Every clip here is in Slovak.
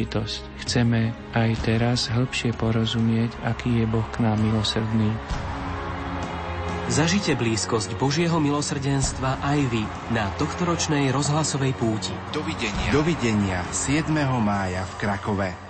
príležitosť. Chceme aj teraz hĺbšie porozumieť, aký je Boh k nám milosrdný. Zažite blízkosť Božieho milosrdenstva aj vy na tohtoročnej rozhlasovej púti. Dovidenia. Dovidenia 7. mája v Krakove.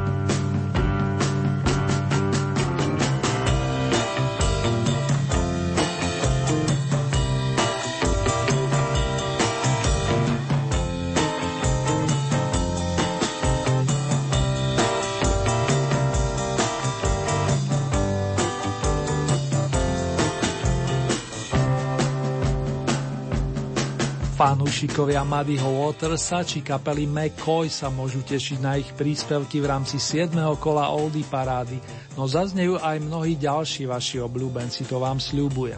Fanúšikovia Muddyho Watersa či kapely McCoy sa môžu tešiť na ich príspevky v rámci 7. kola Oldie parády, no zaznejú aj mnohí ďalší vaši obľúbenci, to vám sľubujem.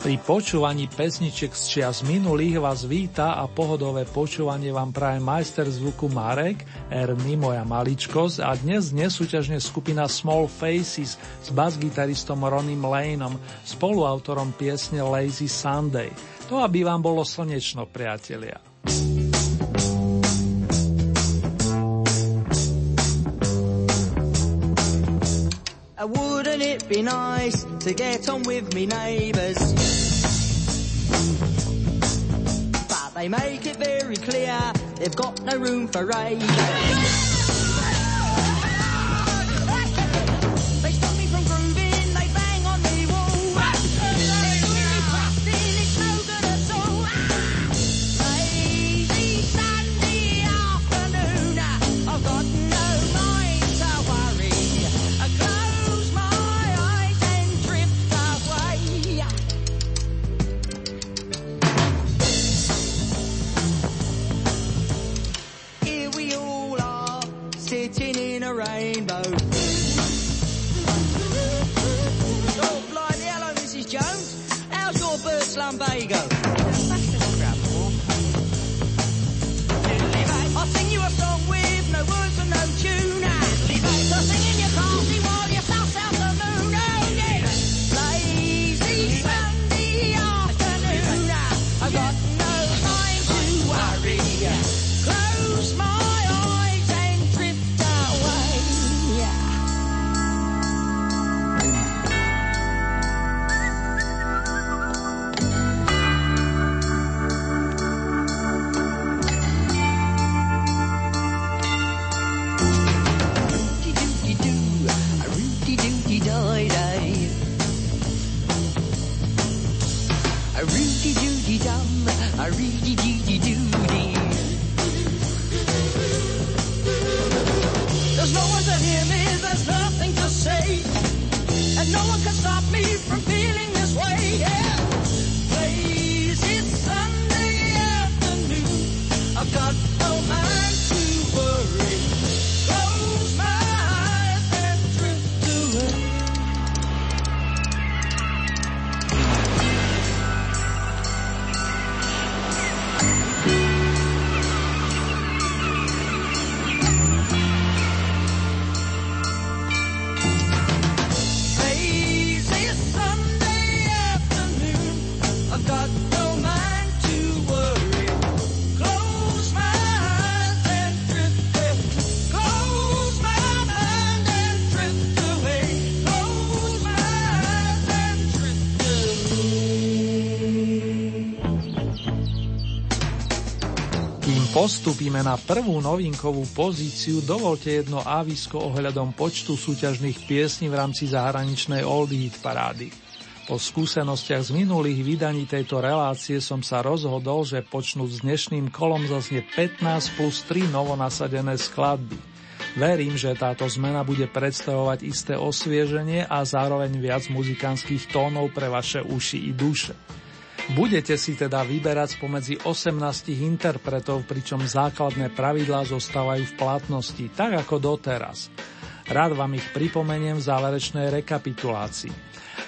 Pri počúvaní pesniček z čias minulých vás víta a pohodové počúvanie vám praje majster zvuku Marek, Erny, moja maličkosť a dnes nesúťažne skupina Small Faces s basgitaristom Ronim Laneom, spoluautorom piesne Lazy Sunday. To, aby vám bolo slnečno, priatelia. Wouldn't it be nice to get on with me neighbours? But they make it very clear they've got no room for Plumbago. Postupíme na prvú novinkovú pozíciu, dovolte jedno ávisko ohľadom počtu súťažných piesní v rámci zahraničnej Old Hit parády. Po skúsenostiach z minulých vydaní tejto relácie som sa rozhodol, že počnúť s dnešným kolom zaznie 15 plus 3 novonasadené skladby. Verím, že táto zmena bude predstavovať isté osvieženie a zároveň viac muzikánskych tónov pre vaše uši i duše. Budete si teda vyberať spomedzi 18 interpretov, pričom základné pravidlá zostávajú v platnosti, tak ako doteraz. Rád vám ich pripomeniem v záverečnej rekapitulácii.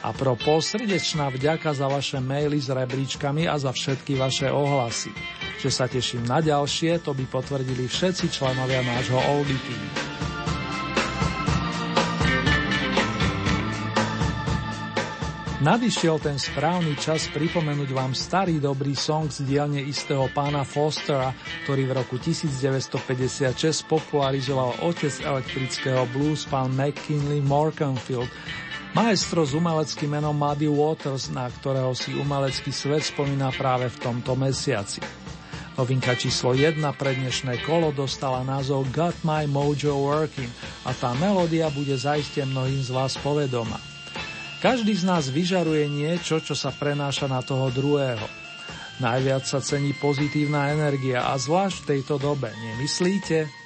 A pro posrdečná vďaka za vaše maily s rebríčkami a za všetky vaše ohlasy. Že sa teším na ďalšie, to by potvrdili všetci členovia nášho Oldie Nadišiel ten správny čas pripomenúť vám starý dobrý song z dielne istého pána Fostera, ktorý v roku 1956 popularizoval otec elektrického blues pán McKinley Morganfield, maestro s umeleckým menom Muddy Waters, na ktorého si umelecký svet spomína práve v tomto mesiaci. Novinka číslo 1 pre dnešné kolo dostala názov Got My Mojo Working a tá melódia bude zaiste mnohým z vás povedoma. Každý z nás vyžaruje niečo, čo sa prenáša na toho druhého. Najviac sa cení pozitívna energia a zvlášť v tejto dobe, nemyslíte?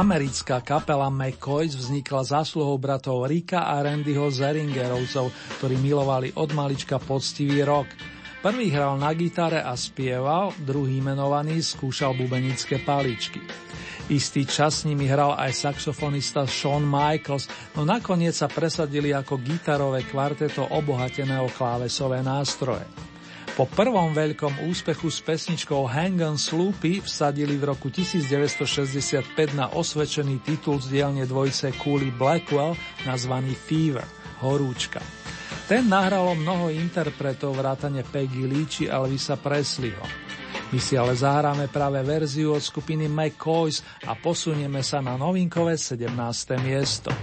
Americká kapela McCoys vznikla zásluhou bratov Rika a Randyho Zeringerovcov, ktorí milovali od malička poctivý rok. Prvý hral na gitare a spieval, druhý menovaný skúšal bubenické paličky. Istý čas s nimi hral aj saxofonista Shawn Michaels, no nakoniec sa presadili ako gitarové kvarteto obohatené o klávesové nástroje. Po prvom veľkom úspechu s pesničkou Hang on Sloopy vsadili v roku 1965 na osvedčený titul z dielne dvojce Cooley Blackwell nazvaný Fever, horúčka. Ten nahralo mnoho interpretov vrátane Peggy Lee či Elvisa Presleyho. My si ale zahráme práve verziu od skupiny McCoys a posunieme sa na novinkové 17. miesto.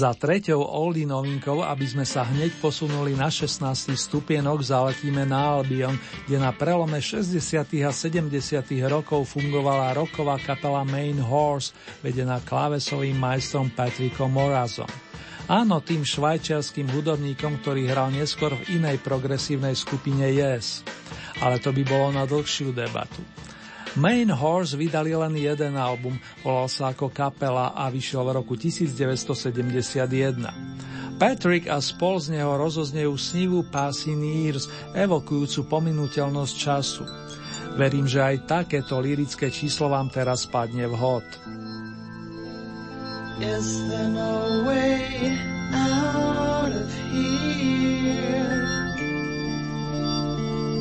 Za treťou oldie novinkou, aby sme sa hneď posunuli na 16. stupienok, zaletíme na Albion, kde na prelome 60. a 70. rokov fungovala roková kapela Main Horse, vedená klávesovým majstrom Patrickom Morazom. Áno, tým švajčiarským hudobníkom, ktorý hral neskôr v inej progresívnej skupine Yes. Ale to by bolo na dlhšiu debatu. Main Horse vydali len jeden album, volal sa ako kapela a vyšiel v roku 1971. Patrick a spol z neho rozoznejú snivú Passing Years, evokujúcu pominuteľnosť času. Verím, že aj takéto lirické číslo vám teraz padne vhod. Is there no way out of here?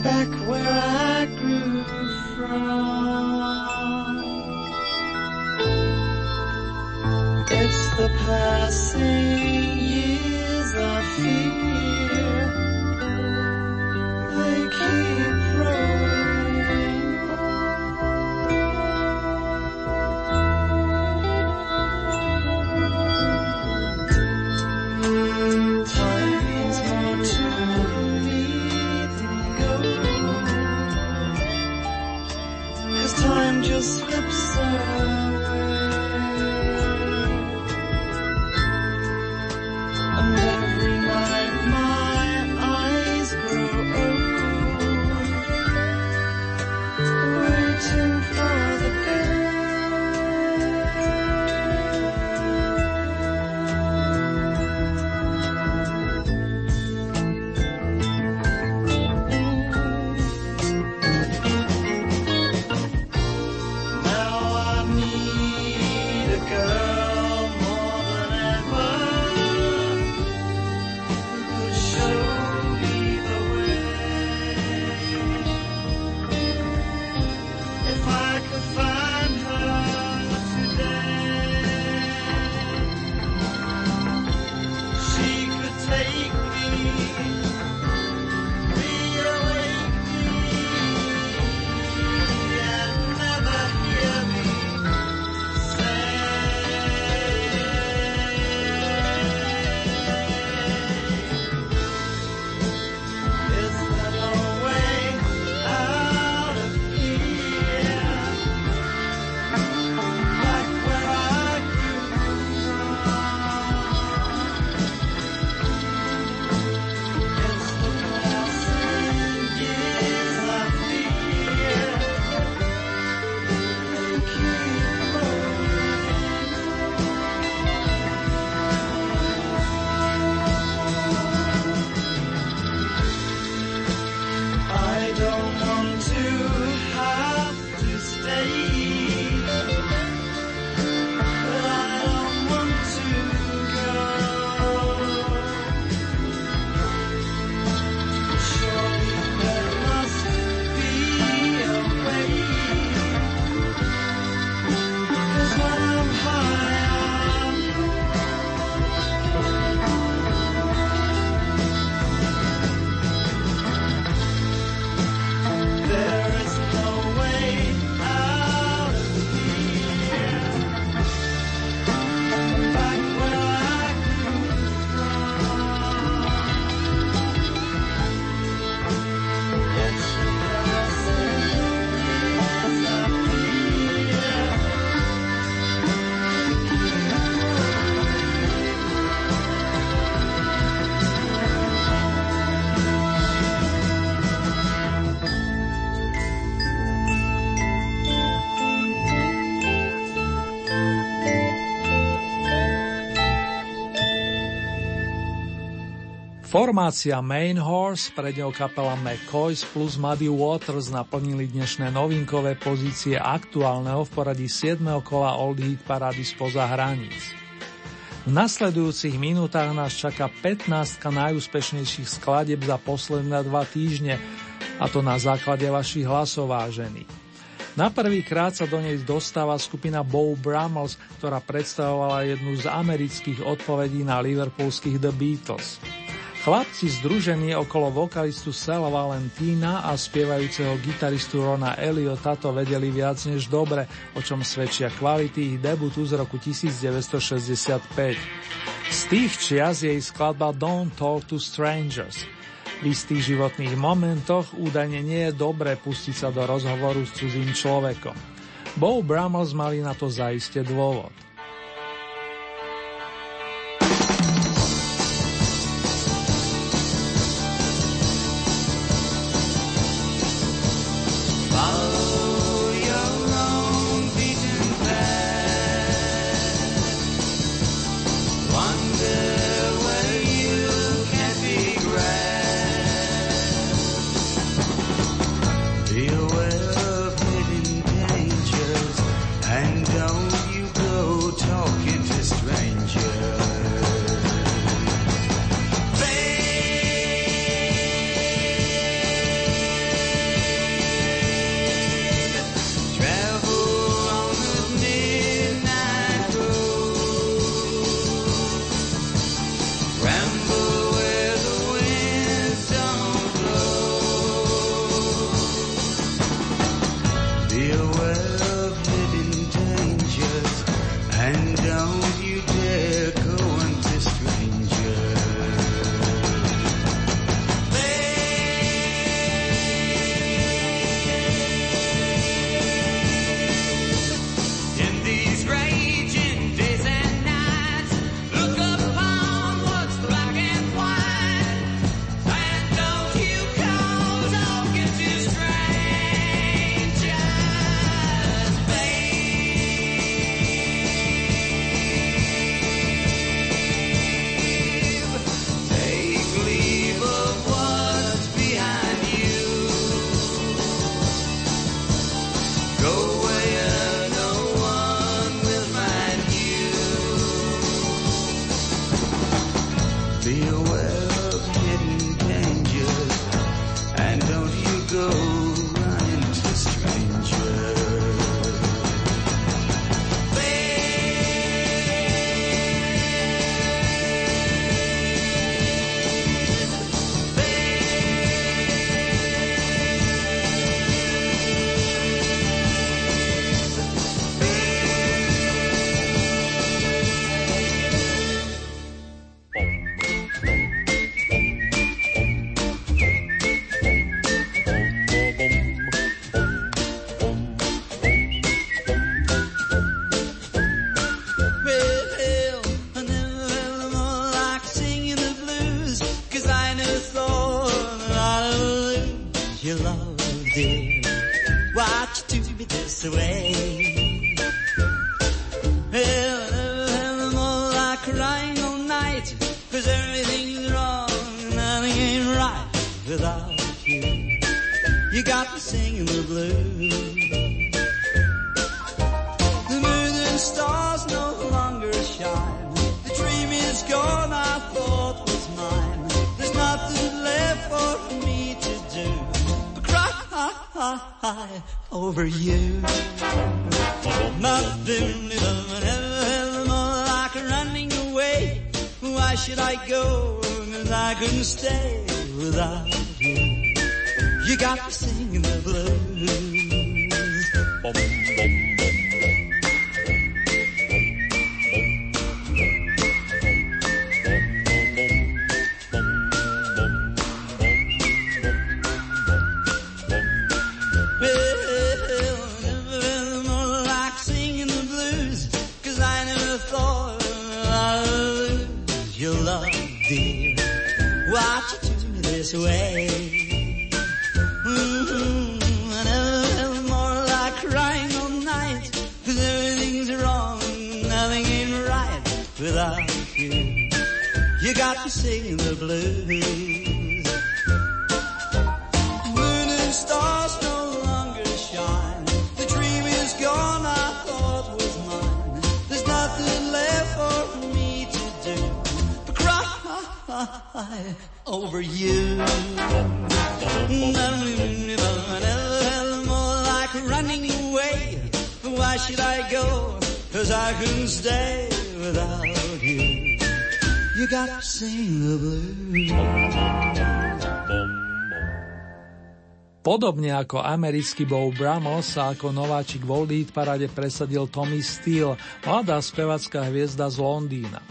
Back where I grew It's the passing years I fear. They keep Formácia Main Horse, pred ňou kapela McCoys plus Muddy Waters naplnili dnešné novinkové pozície aktuálneho v poradí 7. kola Old Heat Parady spoza hraníc. V nasledujúcich minútach nás čaká 15 najúspešnejších skladeb za posledné dva týždne, a to na základe vašich hlasov vážení. Na prvý krát sa do nej dostáva skupina Bow Brummels, ktorá predstavovala jednu z amerických odpovedí na liverpoolských The Beatles. Chlapci združení okolo vokalistu Sela Valentína a spievajúceho gitaristu Rona Eliota to vedeli viac než dobre, o čom svedčia kvality ich debutu z roku 1965. Z tých čias je ich skladba Don't Talk to Strangers. V istých životných momentoch údajne nie je dobré pustiť sa do rozhovoru s cudzím človekom. Bow Brummels mali na to zaiste dôvod. Podobne ako americký Bow Bramo sa ako nováčik v Old Eat parade presadil Tommy Steele, mladá spevacká hviezda z Londýna.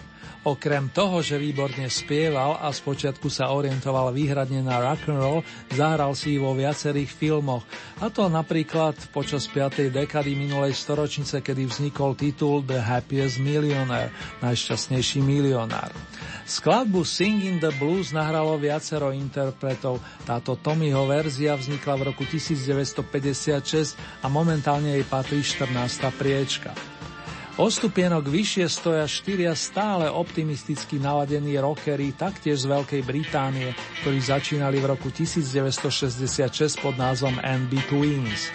Okrem toho, že výborne spieval a spočiatku sa orientoval výhradne na rock and roll, zahral si vo viacerých filmoch, a to napríklad počas 5. dekady minulej storočnice, kedy vznikol titul The Happiest Millionaire, najšťastnejší milionár. Skladbu Singing the Blues nahralo viacero interpretov. Táto Tommyho verzia vznikla v roku 1956 a momentálne jej patrí 14. priečka. O stupienok vyššie stoja štyria stále optimisticky naladení rockery taktiež z Veľkej Británie, ktorí začínali v roku 1966 pod názvom NB Twins.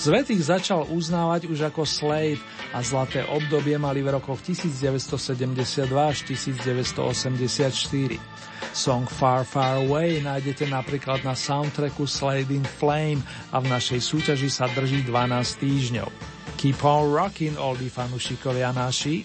Svet ich začal uznávať už ako Slade a zlaté obdobie mali v rokoch 1972 až 1984. Song Far Far Away nájdete napríklad na soundtracku Slade in Flame a v našej súťaži sa drží 12 týždňov. Keep on rocking, oldie fanúšikovia naši.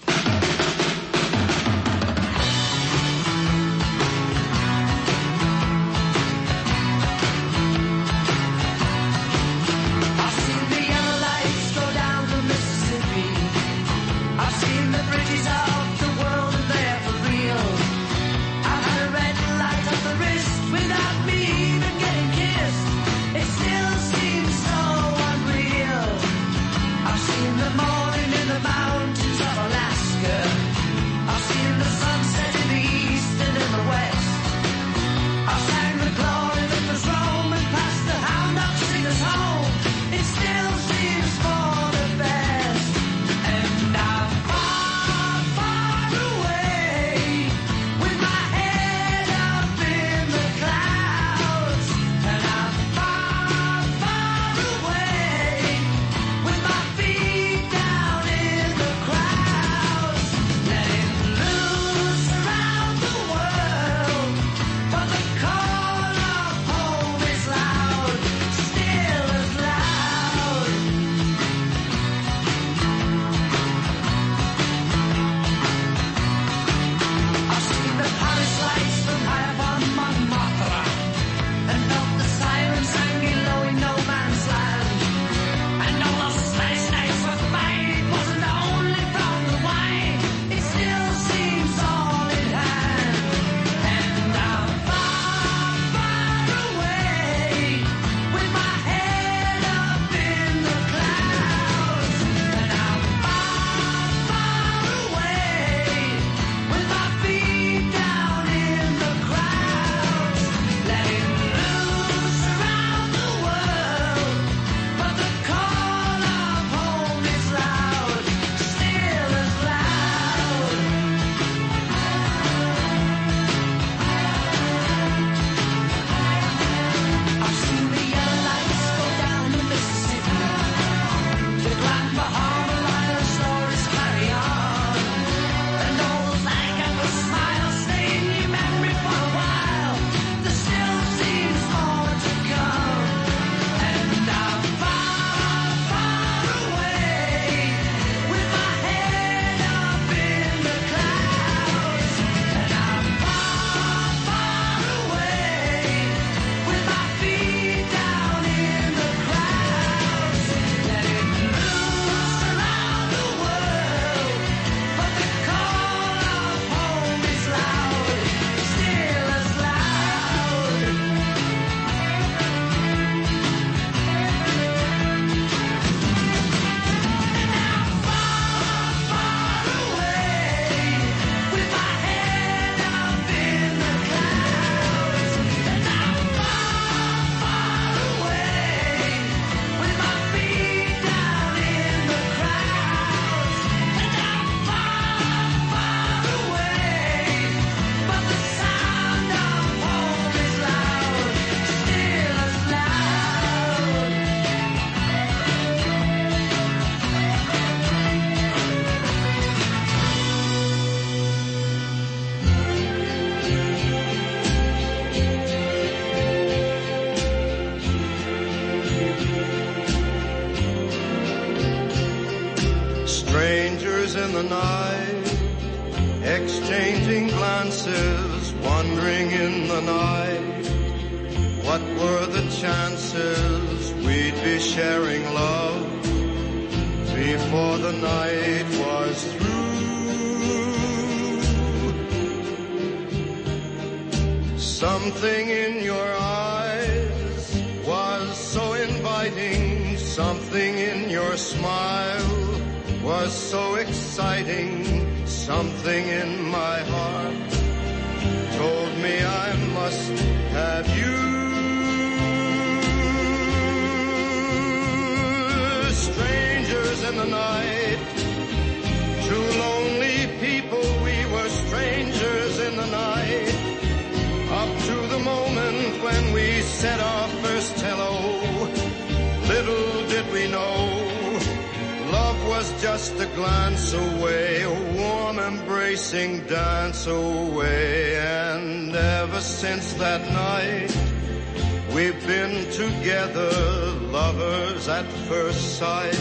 At first sight.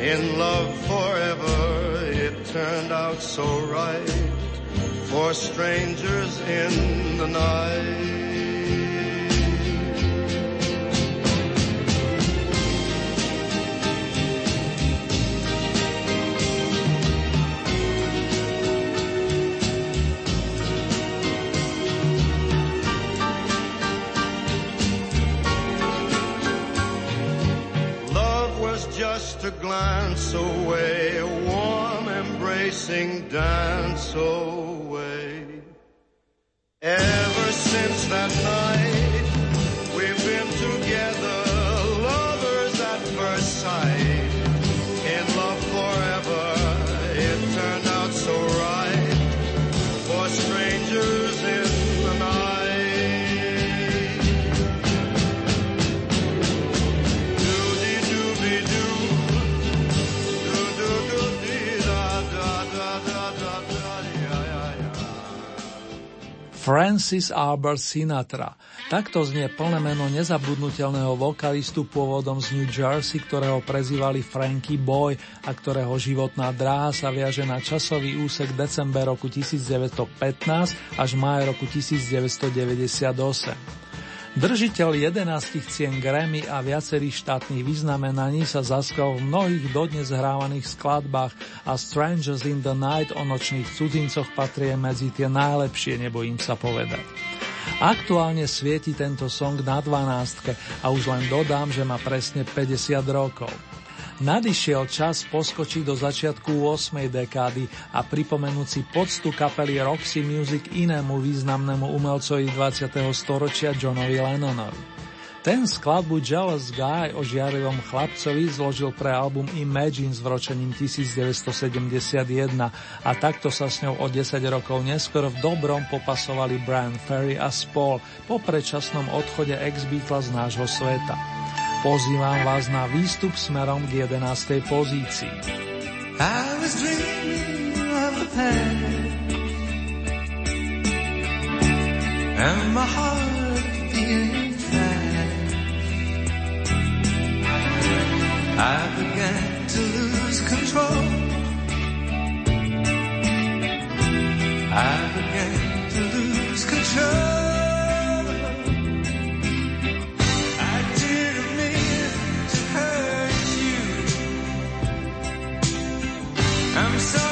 In love forever, it turned out so right for strangers in the night. Glance away, a warm embracing dance away. Ever since that night, we've been together, Francis Albert Sinatra. Takto znie plné meno nezabudnutelného vokalistu pôvodom z New Jersey, ktorého prezývali Frankie Boy a ktorého životná dráha sa viaže na časový úsek december roku 1915 až máj roku 1998. Držiteľ 11 cien Grammy a viacerých štátnych vyznamenaní sa zaskal v mnohých dodnes hrávaných skladbách a Strangers in the Night o nočných cudzincoch patrie medzi tie najlepšie, nebojím sa povedať. Aktuálne svieti tento song na 12 a už len dodám, že má presne 50 rokov. Nadišiel čas poskočiť do začiatku 8. dekády a pripomenúť si poctu kapely Roxy Music inému významnému umelcovi 20. storočia Johnovi Lennonovi. Ten skladbu Jealous Guy o žiarivom chlapcovi zložil pre album Imagine s vročením 1971 a takto sa s ňou o 10 rokov neskôr v dobrom popasovali Brian Ferry a Spall po predčasnom odchode ex-Beatles z nášho sveta. Pozývam vás na výstup smerom k 11. pozícii. I. I began to lose control. I began to lose control. I'm sorry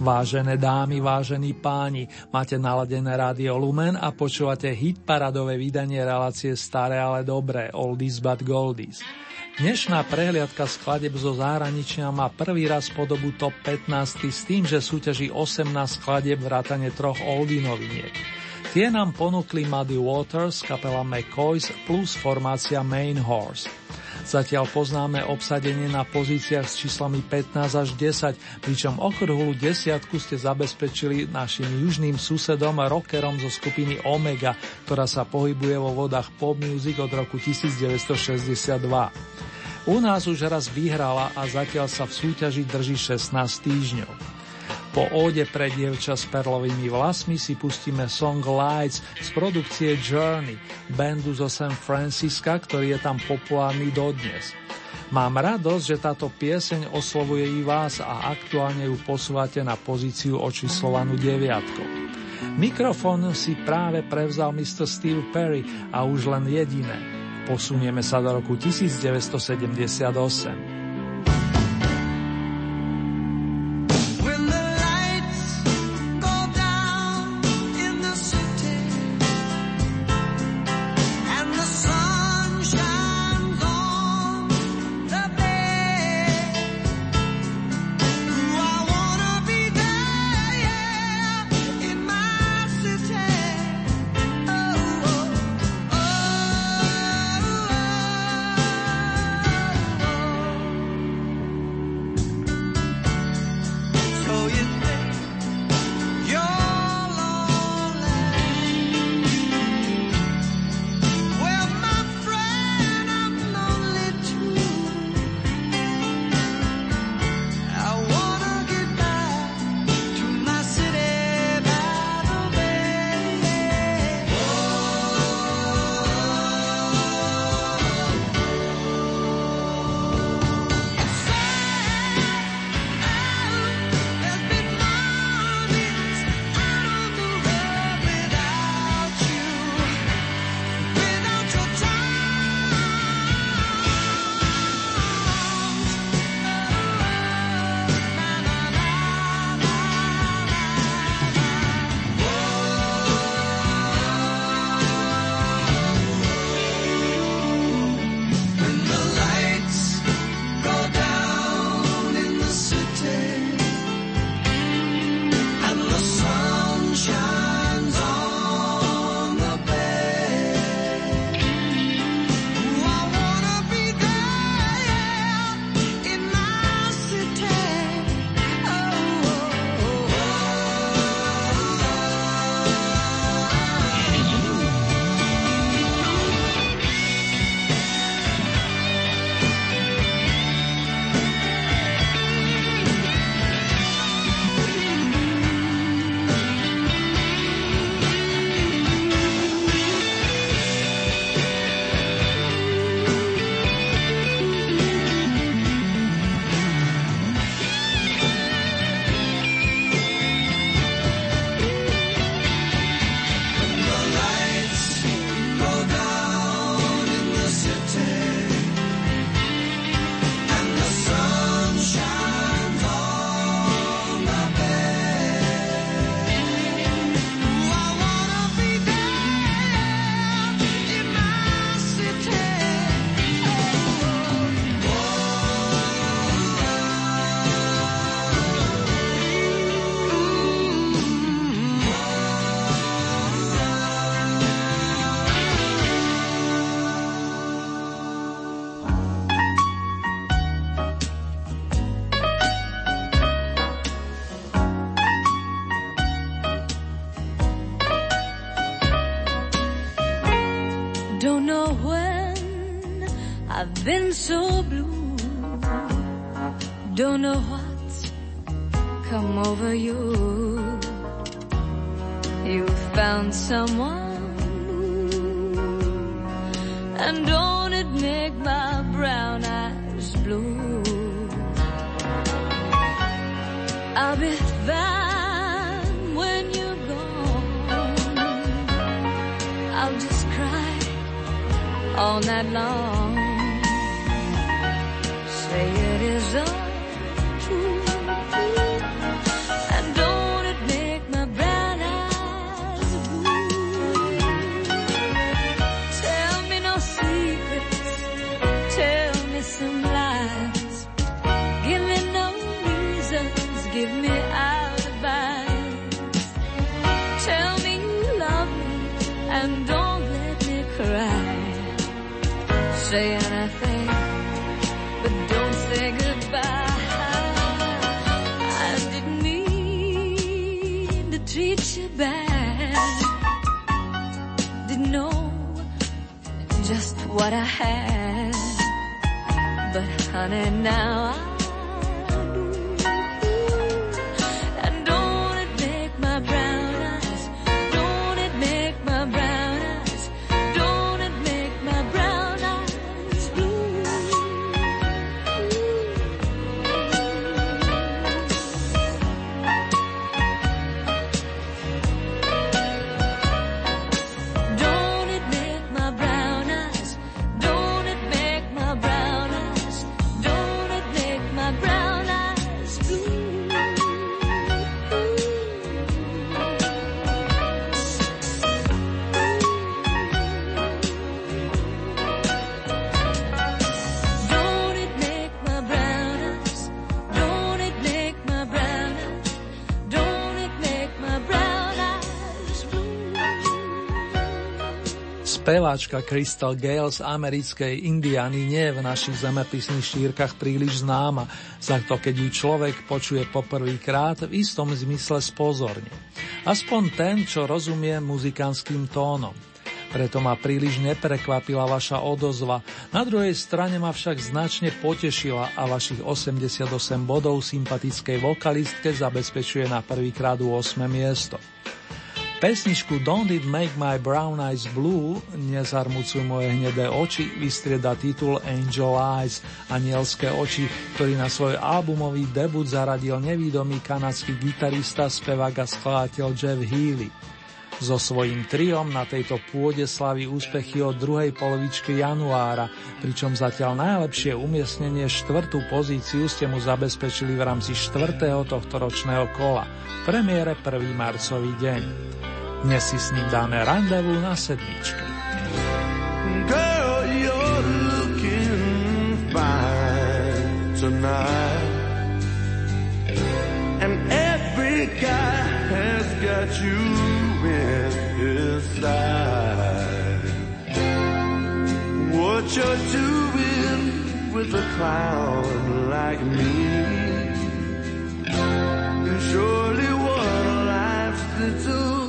Vážené dámy, vážení páni, máte naladené rádio Lumen a počúvate hit paradové vydanie relácie Staré, ale dobré, Oldies but Goldies. Dnešná prehliadka skladeb zo zahraničia má prvý raz podobu top 15 s tým, že súťaží 18 skladeb vrátane troch oldie noviniek. Tie nám ponúkli Muddy Waters, kapela McCoys plus formácia Main Horse. Zatiaľ poznáme obsadenie na pozíciách s číslami 15 až 10, pričom okrhulú desiatku ste zabezpečili našim južným susedom rockerom zo skupiny Omega, ktorá sa pohybuje vo vodách pop music od roku 1962. U nás už raz vyhrala a zatiaľ sa v súťaži drží 16 týždňov. Po óde pre dievča s perlovými vlasmi si pustíme song Lights z produkcie Journey, bandu zo San Francisca, ktorý je tam populárny dodnes. Mám radosť, že táto pieseň oslovuje i vás a aktuálne ju posúvate na pozíciu očíslovanú deviatkou. Mikrofón si práve prevzal Mr. Steve Perry a už len jediné. Posunieme sa do roku 1978. And don't let me cry. Say anything, but don't say goodbye. I didn't mean to treat you bad. Didn't know just what I had. But honey, now I Speváčka Crystal Gale z americkej Indiany nie je v našich zemepisných šírkach príliš známa, za to keď ju človek počuje poprvýkrát v istom zmysle spozorne. Aspoň ten, čo rozumie muzikánskym tónom. Preto ma príliš neprekvapila vaša odozva, na druhej strane ma však značne potešila a vašich 88 bodov sympatickej vokalistke zabezpečuje na prvýkrát 8. miesto. Pesničku Don't It Make My Brown Eyes Blue, nezarmucuj moje hnedé oči, vystrieda titul Angel Eyes, anielské oči, ktorý na svoj albumový debut zaradil nevýdomý kanadský gitarista, spevák a skladateľ Jeff Healy. So svojím triom na tejto pôde slaví úspechy od druhej polovičky januára, pričom zatiaľ najlepšie umiestnenie štvrtú pozíciu ste mu zabezpečili v rámci štvrtého tohto ročného kola, premiére 1. marcový deň. Dnes si s ním dáme randevu na sedmičke. Girl, you're looking fine tonight. And every guy has got you his sight. What you're doing with a clown like me is surely one of life's little mysteries.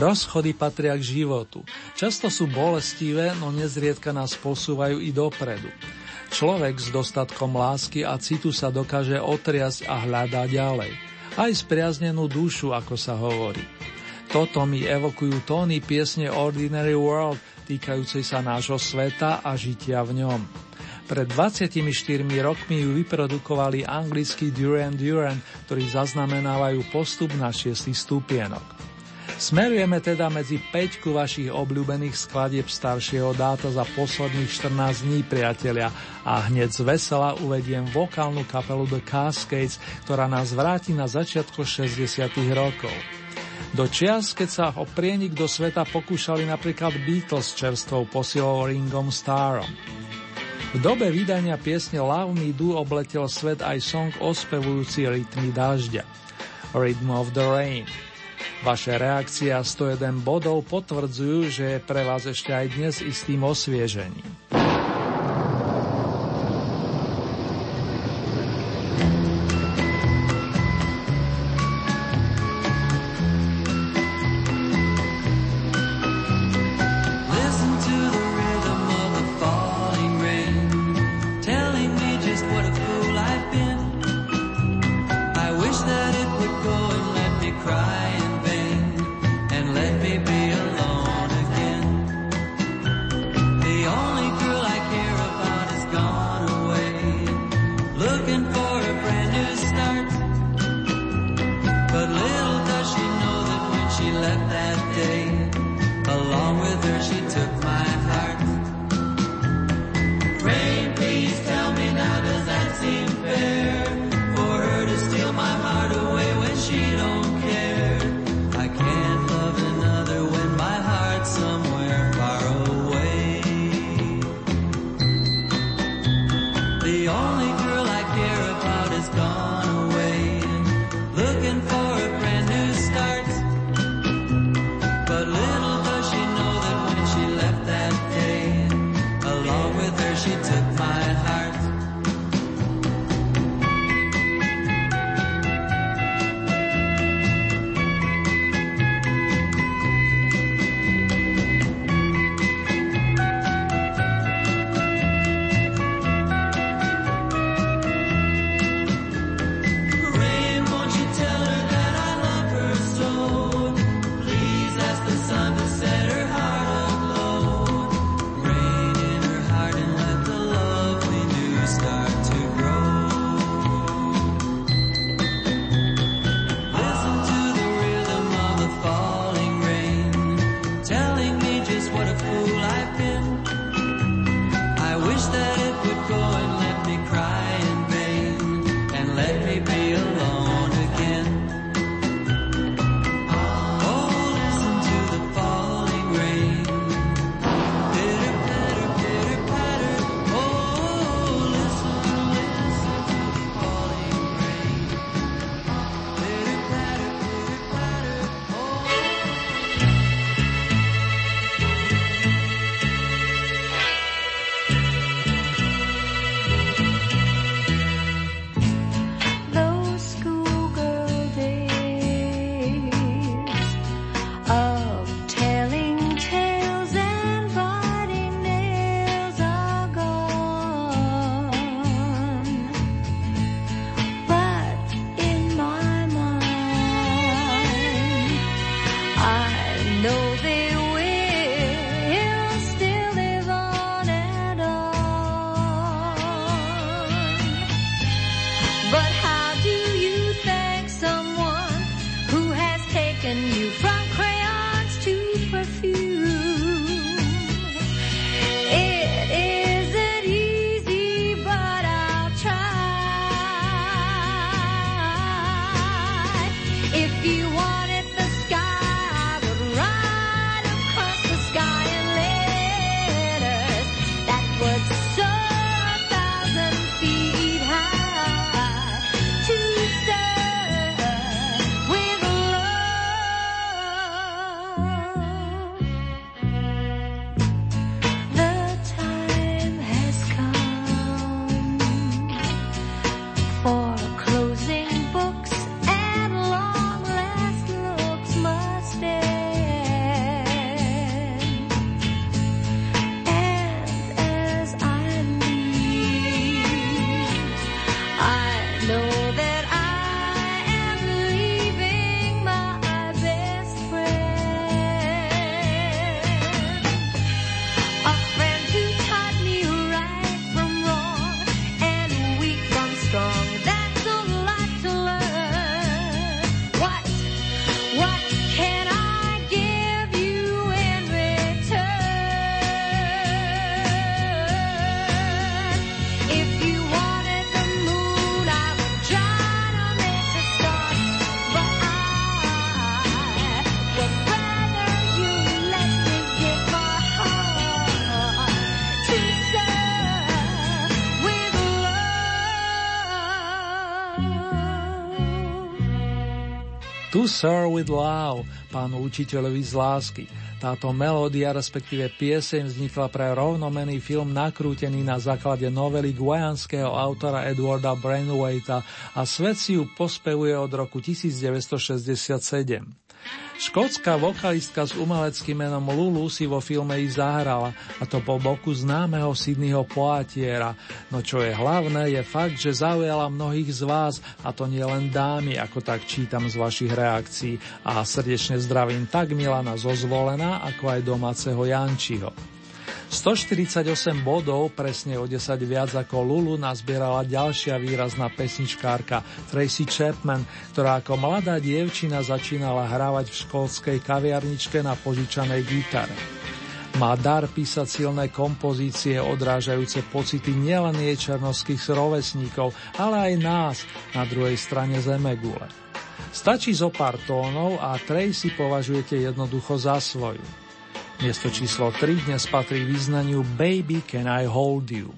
Rozchody patria k životu. Často sú bolestivé, no nezriedka nás posúvajú i dopredu. Človek s dostatkom lásky a citu sa dokáže otriasť a hľadá ďalej. Aj spriaznenú dušu, ako sa hovorí. Toto mi evokujú tóny piesne Ordinary World, týkajúcej sa nášho sveta a žitia v ňom. Pred 24 rokmi ju vyprodukovali anglickí Duran Duran, ktorí zaznamenávajú postup na šiestý stupienok. Smerujeme teda medzi 5 vašich obľúbených skladieb staršieho dáta za posledných 14 dní, priatelia, a hneď z vesela uvediem vokálnu kapelu The Cascades, ktorá nás vráti na začiatko 60 rokov. Do čias, keď sa o prienik do sveta pokúšali napríklad Beatles čerstvou posilou Ringom Starom. V dobe vydania piesne Love Me Do obletel svet aj song ospevujúci rytmy dažďa. Rhythm of the Rain. Vaše reakcie a 101 bodov potvrdzujú, že je pre vás ešte aj dnes istým osviežením. The only girl I care about is gone To Sir with Love, pánu učiteľovi z lásky. Táto melódia, respektíve pieseň, vznikla pre rovnomený film nakrútený na základe novely guajanského autora Edwarda Brainwaita a svet si ju pospevuje od roku 1967. Škótska vokalistka s umeleckým menom Lulu si vo filme i zahrala, a to po boku známeho Sydneyho Poatiera. No čo je hlavné, je fakt, že zaujala mnohých z vás, a to nie len dámy, ako tak čítam z vašich reakcií. A srdečne zdravím tak Milana zozvolená, ako aj domáceho Jančiho. 148 bodov, presne o 10 viac ako Lulu, nazbierala ďalšia výrazná pesničkárka Tracy Chapman, ktorá ako mladá dievčina začínala hrávať v školskej kaviarničke na požičanej gitare. Má dar písať silné kompozície odrážajúce pocity nielen jej černovských rovesníkov, ale aj nás na druhej strane Zemegule. Stačí zo pár tónov a Tracy považujete jednoducho za svoju. Miesto číslo 3 dnes patrí význaniu Baby Can I Hold You.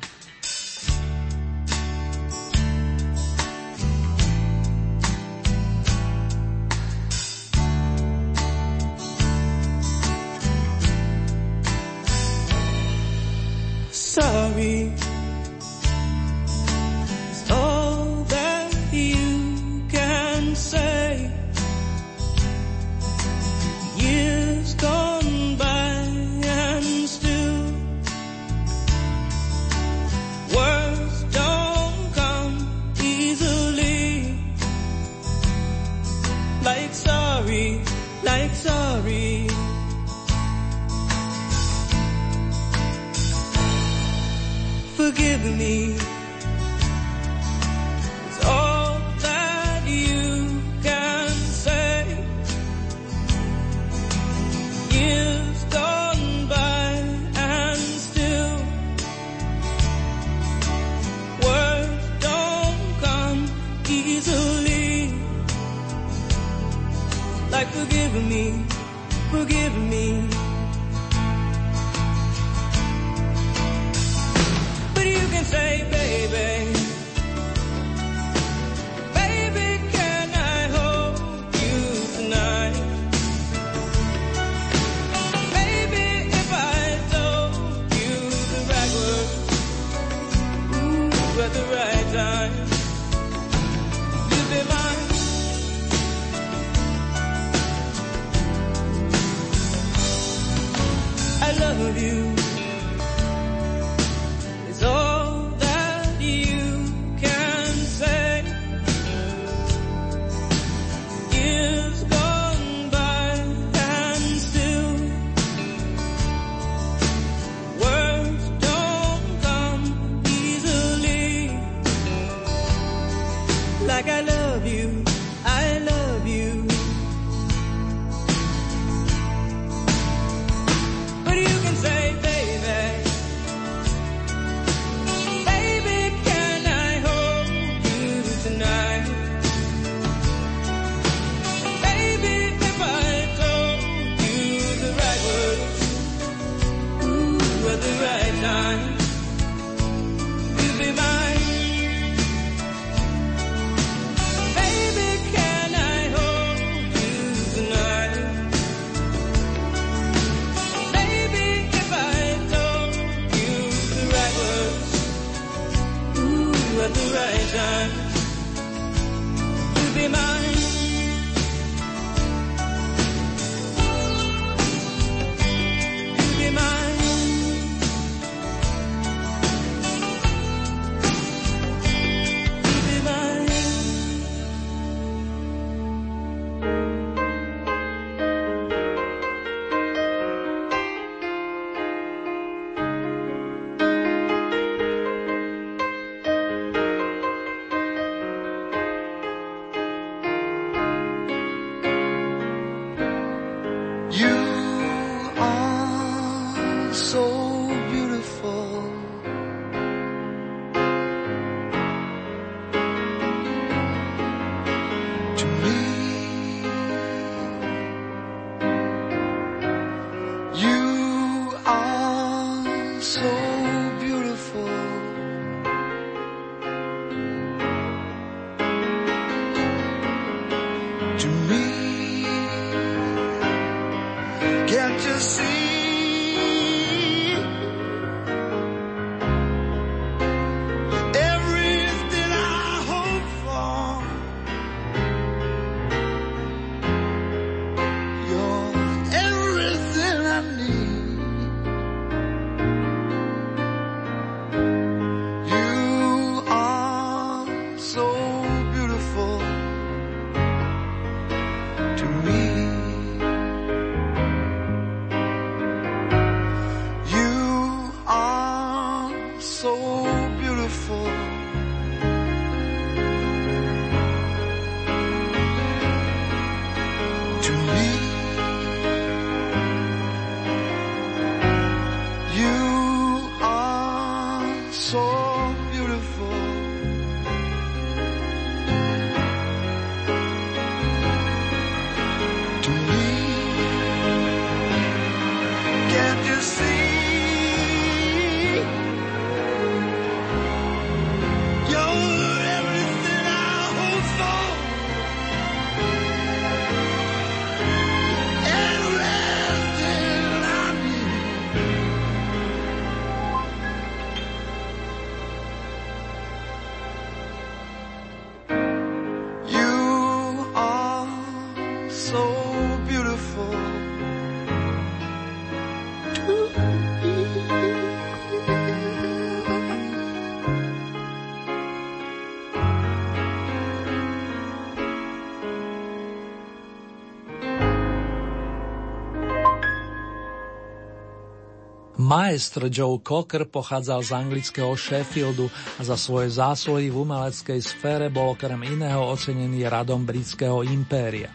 Maestro Joe Cocker pochádzal z anglického Sheffieldu a za svoje zásluhy v umeleckej sfére bol okrem iného ocenený radom britského impéria.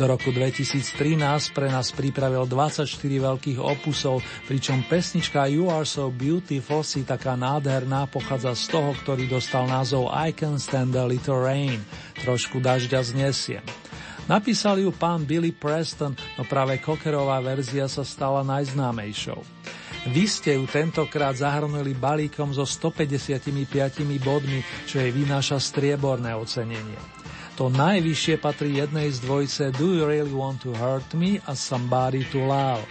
Do roku 2013 pre nás pripravil 24 veľkých opusov, pričom pesnička You Are So Beautiful si taká nádherná pochádza z toho, ktorý dostal názov I Can Stand a Little Rain, trošku dažďa znesiem. Napísal ju pán Billy Preston, no práve Cockerová verzia sa stala najznámejšou. Vy ste ju tentokrát zahrnuli balíkom so 155 bodmi, čo jej vynáša strieborné ocenenie. To najvyššie patrí jednej z dvojce Do You Really Want to Hurt Me a Somebody to Love.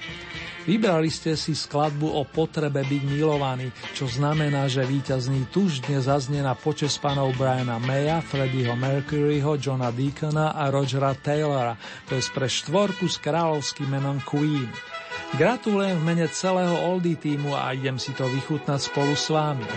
Vybrali ste si skladbu o potrebe byť milovaný, čo znamená, že víťazný tužne zaznie na počes panov Briana Maya, Freddieho Mercuryho, Johna Deacona a Rogera Taylora, to je pre štvorku s kráľovským menom Queen. Gratulujem v mene celého Oldy týmu a idem si to vychutnať spolu s vámi.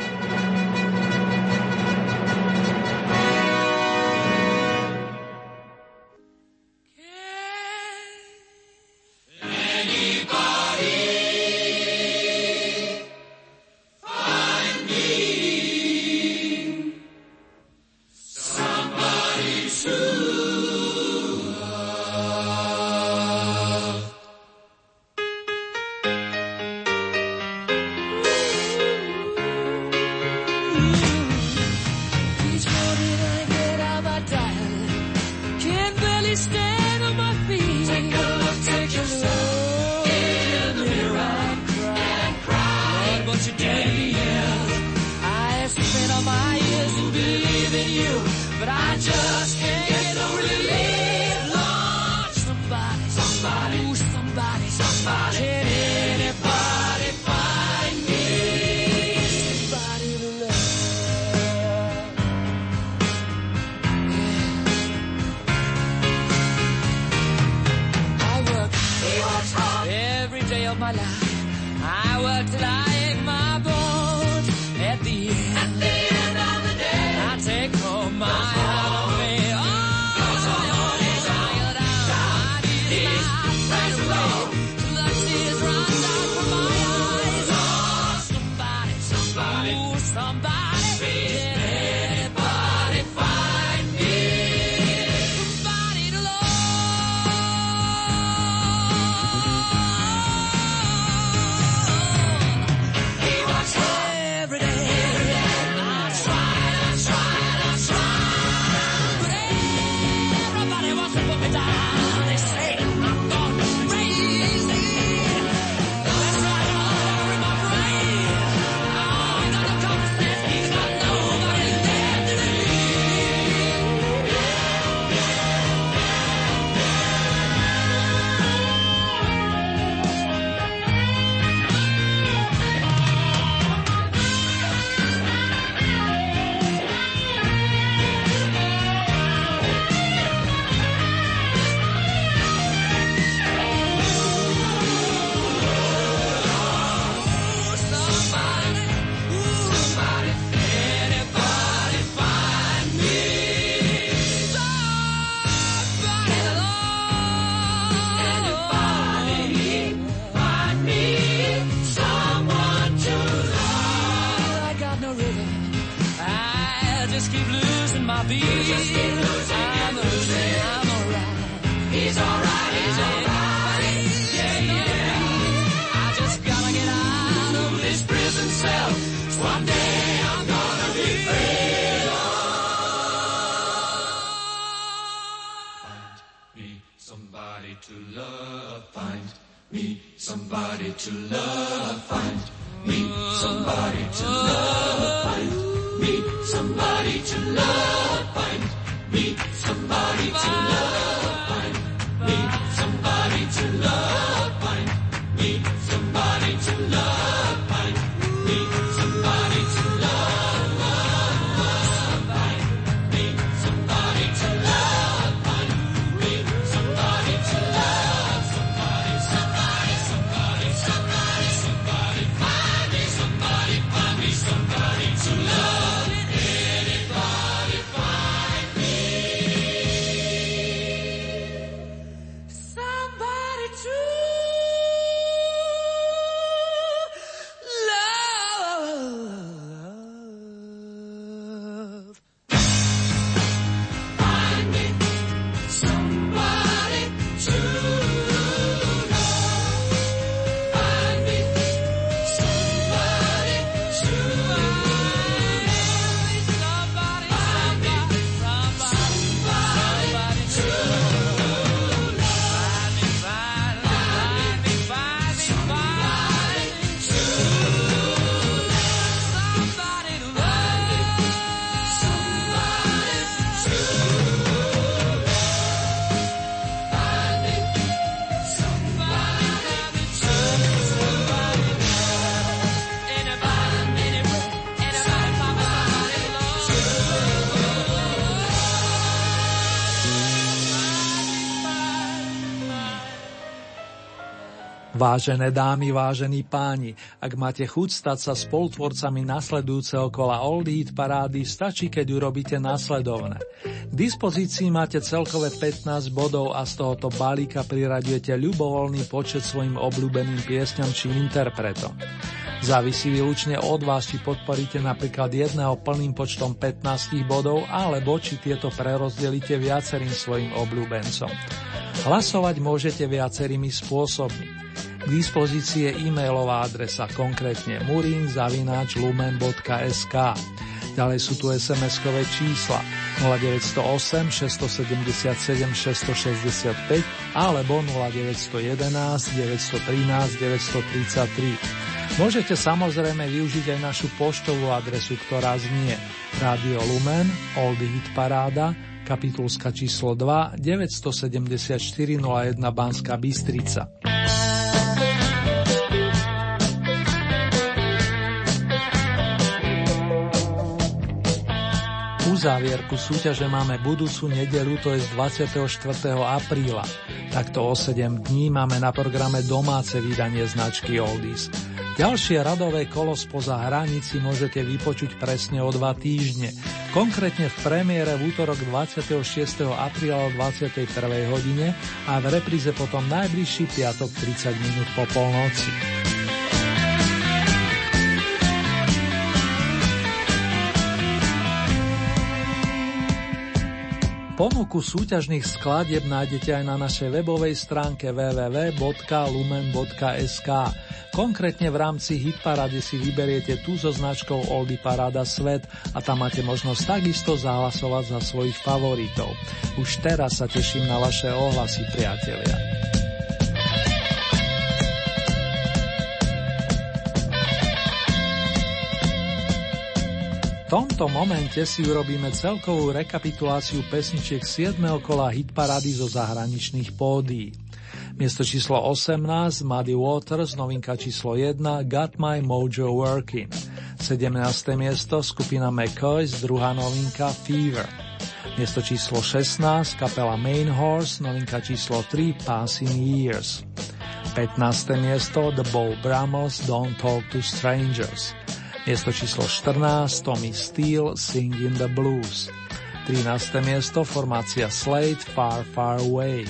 Vážené dámy, vážení páni, ak máte chuť stať sa spolutvorcami nasledujúceho kola Old Heat parády, stačí, keď urobíte následovné. K dispozícii máte celkové 15 bodov a z tohoto balíka priraďujete ľubovoľný počet svojim obľúbeným piesňam či interpretom. Závisí výlučne od vás, či podporíte napríklad jedného plným počtom 15 bodov, alebo či tieto prerozdelíte viacerým svojim obľúbencom. Hlasovať môžete viacerými spôsobmi. K e-mailová adresa, konkrétne murinzavináčlumen.sk. Ďalej sú tu SMS-kové čísla 0908 677 665 alebo 0911 913 933. Môžete samozrejme využiť aj našu poštovú adresu, ktorá znie Radio Lumen, Old Hit Paráda, kapitulska číslo 2, 974 01 Banská Bystrica. Uzávierku súťaže máme budúcu nedelu, to je z 24. apríla. Takto o 7 dní máme na programe domáce vydanie značky Oldies. Ďalšie radové kolo spoza hranici môžete vypočuť presne o dva týždne. Konkrétne v premiére v útorok 26. apríla o 21. hodine a v repríze potom najbližší piatok 30 minút po polnoci. Ponuku súťažných skladieb nájdete aj na našej webovej stránke www.lumen.sk. Konkrétne v rámci Hitparady si vyberiete tú so značkou Oldy Parada Svet a tam máte možnosť takisto zahlasovať za svojich favoritov. Už teraz sa teším na vaše ohlasy, priatelia. Tomto momente si urobíme celkovú rekapituláciu pesničiek 7. kola hitparády zo zahraničných pódií. Miesto číslo 18 Muddy Waters, novinka číslo 1 Got My Mojo Working. 17. miesto skupina McCoys, druhá novinka Fever. Miesto číslo 16 kapela Main Horse, novinka číslo 3 Passing Years. 15. miesto The Bow Bramos Don't Talk to Strangers. Miesto číslo 14 Tommy Steele Singing the Blues. 13. miesto formácia Slade Far Far Away.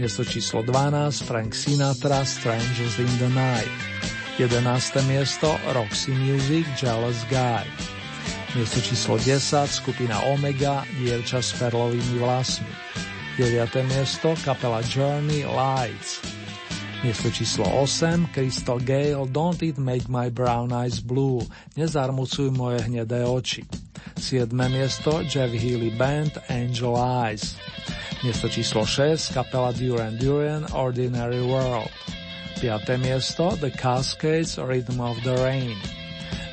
Miesto číslo 12 Frank Sinatra Strangers in the Night. 11. miesto Roxy Music Jealous Guy. Miesto číslo 10 skupina Omega Dievča s perlovými vlasmi. 9. miesto kapela Journey Lights. Miesto číslo 8 Crystal Gale Don't It Make My Brown Eyes Blue Nezarmucuj moje hnedé oči. 7. miesto Jeff Healy Band Angel Eyes. Miesto číslo 6 kapela Duran Duran Ordinary World. 5. miesto The Cascades Rhythm of the Rain.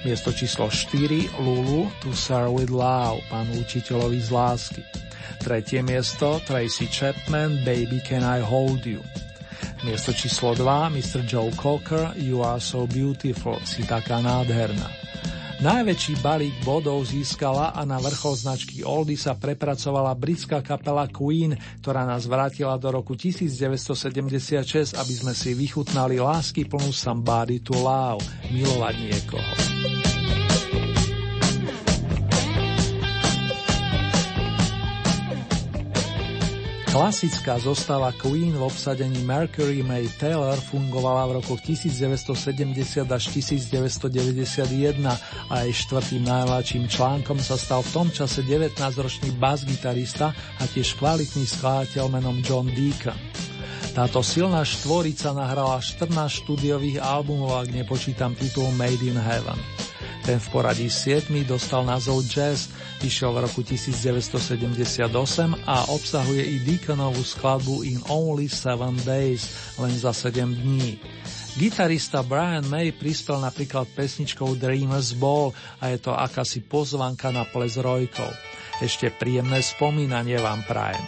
Miesto číslo 4 Lulu To Serve with Love Pán učiteľovi z lásky. Tretie miesto Tracy Chapman Baby Can I Hold You. Miesto číslo 2 Mr. Joe Cocker You Are So Beautiful Si taká nádherná. Najväčší balík bodov získala a na vrchol značky Oldy sa prepracovala britská kapela Queen, ktorá nás vrátila do roku 1976, aby sme si vychutnali lásky plnú Somebody to Love, milovať niekoho. Klasická zostava Queen v obsadení Mercury May Taylor fungovala v rokoch 1970 až 1991 a jej štvrtým najmladším článkom sa stal v tom čase 19-ročný bas-gitarista a tiež kvalitný skladateľ menom John Deacon. Táto silná štvorica nahrala 14 štúdiových albumov, ak nepočítam titul Made in Heaven. Ten v poradí 7 dostal názov Jazz, vyšiel v roku 1978 a obsahuje i Deaconovú skladbu In Only Seven Days, len za 7 dní. Gitarista Brian May prispel napríklad pesničkou Dreamers Ball a je to akási pozvanka na ples rojkov. Ešte príjemné spomínanie vám prajem.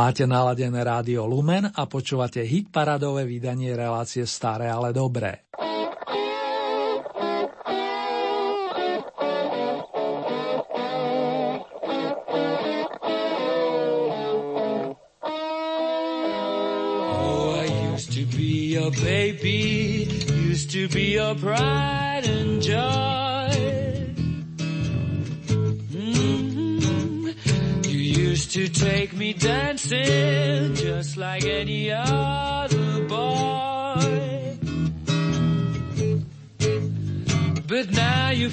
Máte naladené rádio Lumen a počúvate hit paradové vydanie relácie Staré, ale dobré. your baby, used to be your pride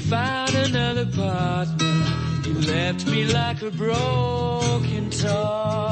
found another partner. You left me like a broken toy.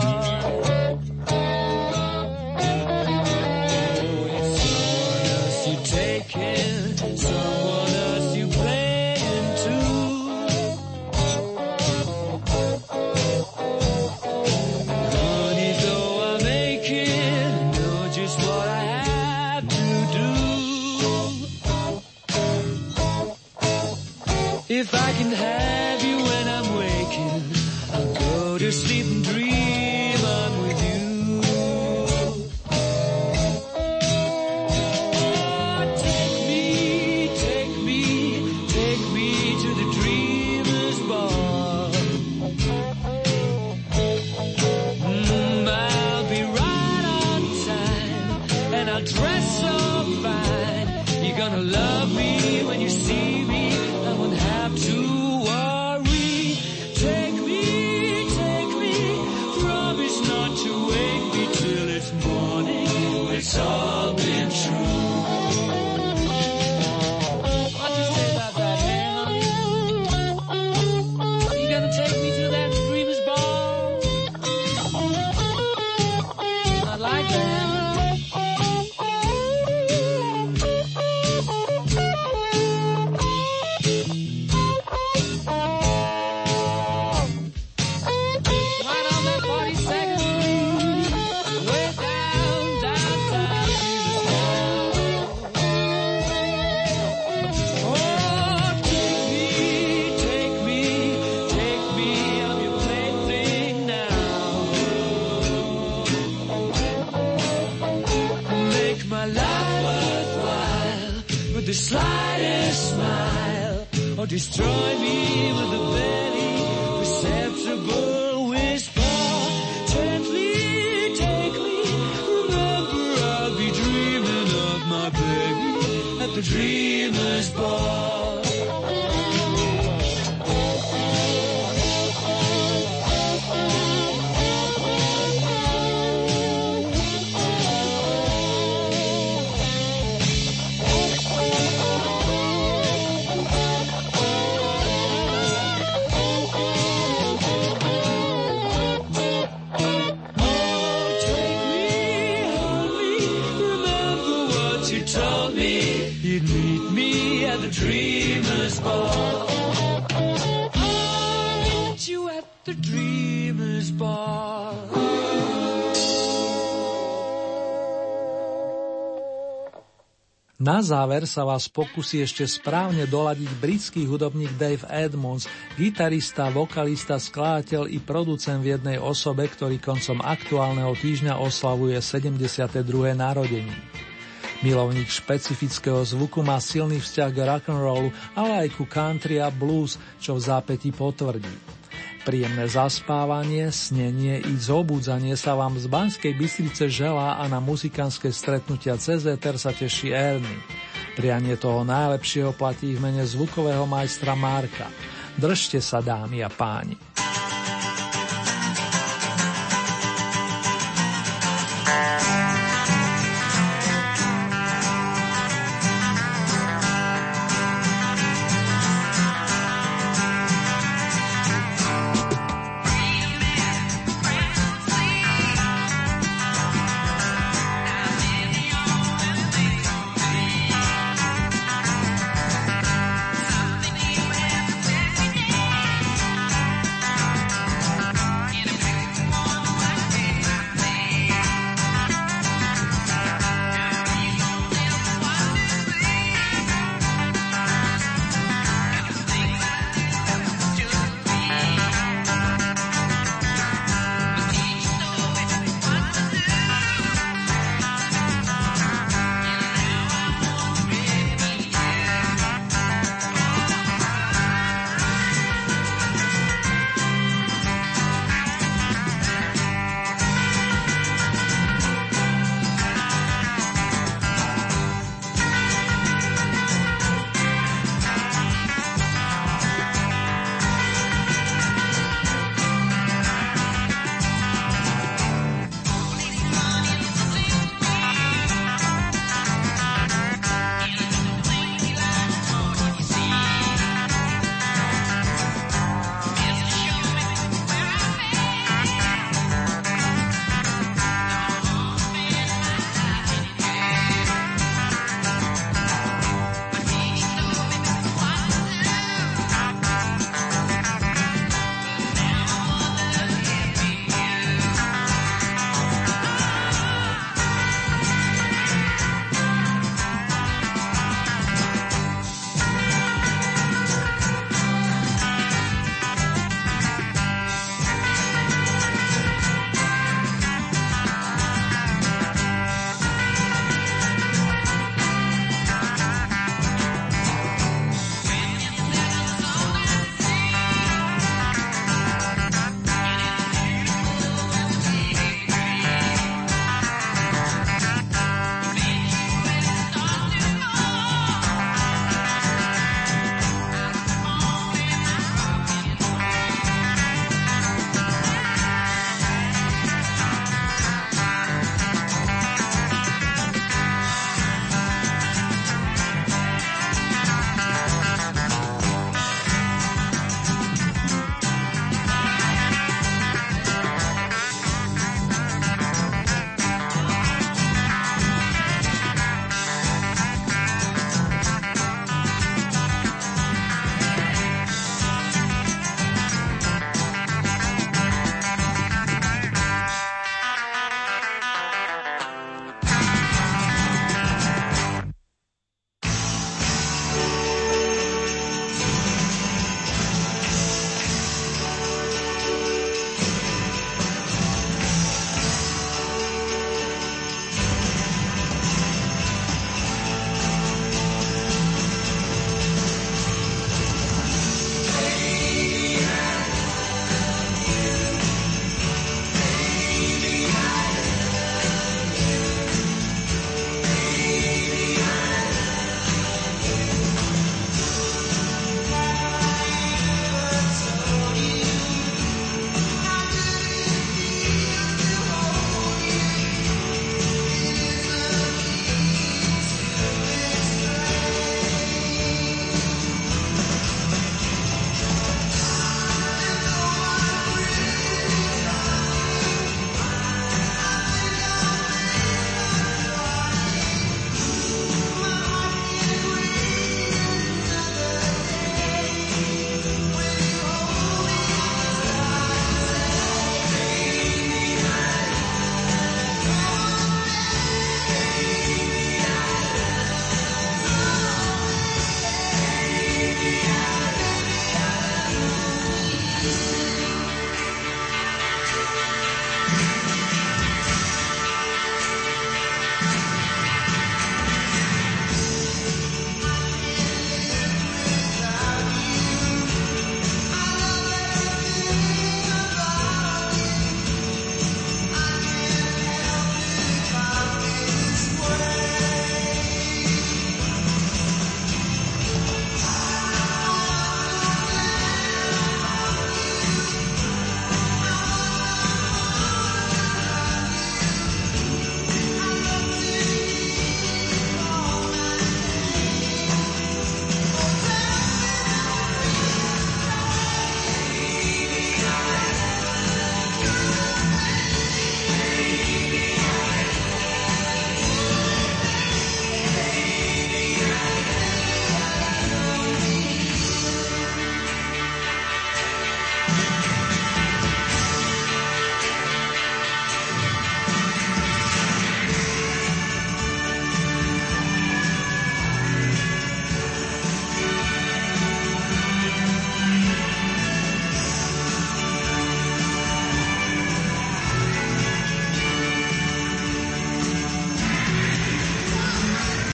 Na záver sa vás pokusí ešte správne doladiť britský hudobník Dave Edmonds, gitarista, vokalista, skladateľ i producent v jednej osobe, ktorý koncom aktuálneho týždňa oslavuje 72. narodení. Milovník špecifického zvuku má silný vzťah k rock'n'rollu, ale aj ku country a blues, čo v zápäti potvrdí. Príjemné zaspávanie, snenie i zobudzanie sa vám z Banskej Bystrice želá a na muzikánske stretnutia cez Ether sa teší Erny. Prianie toho najlepšieho platí v mene zvukového majstra Marka. Držte sa dámy a páni.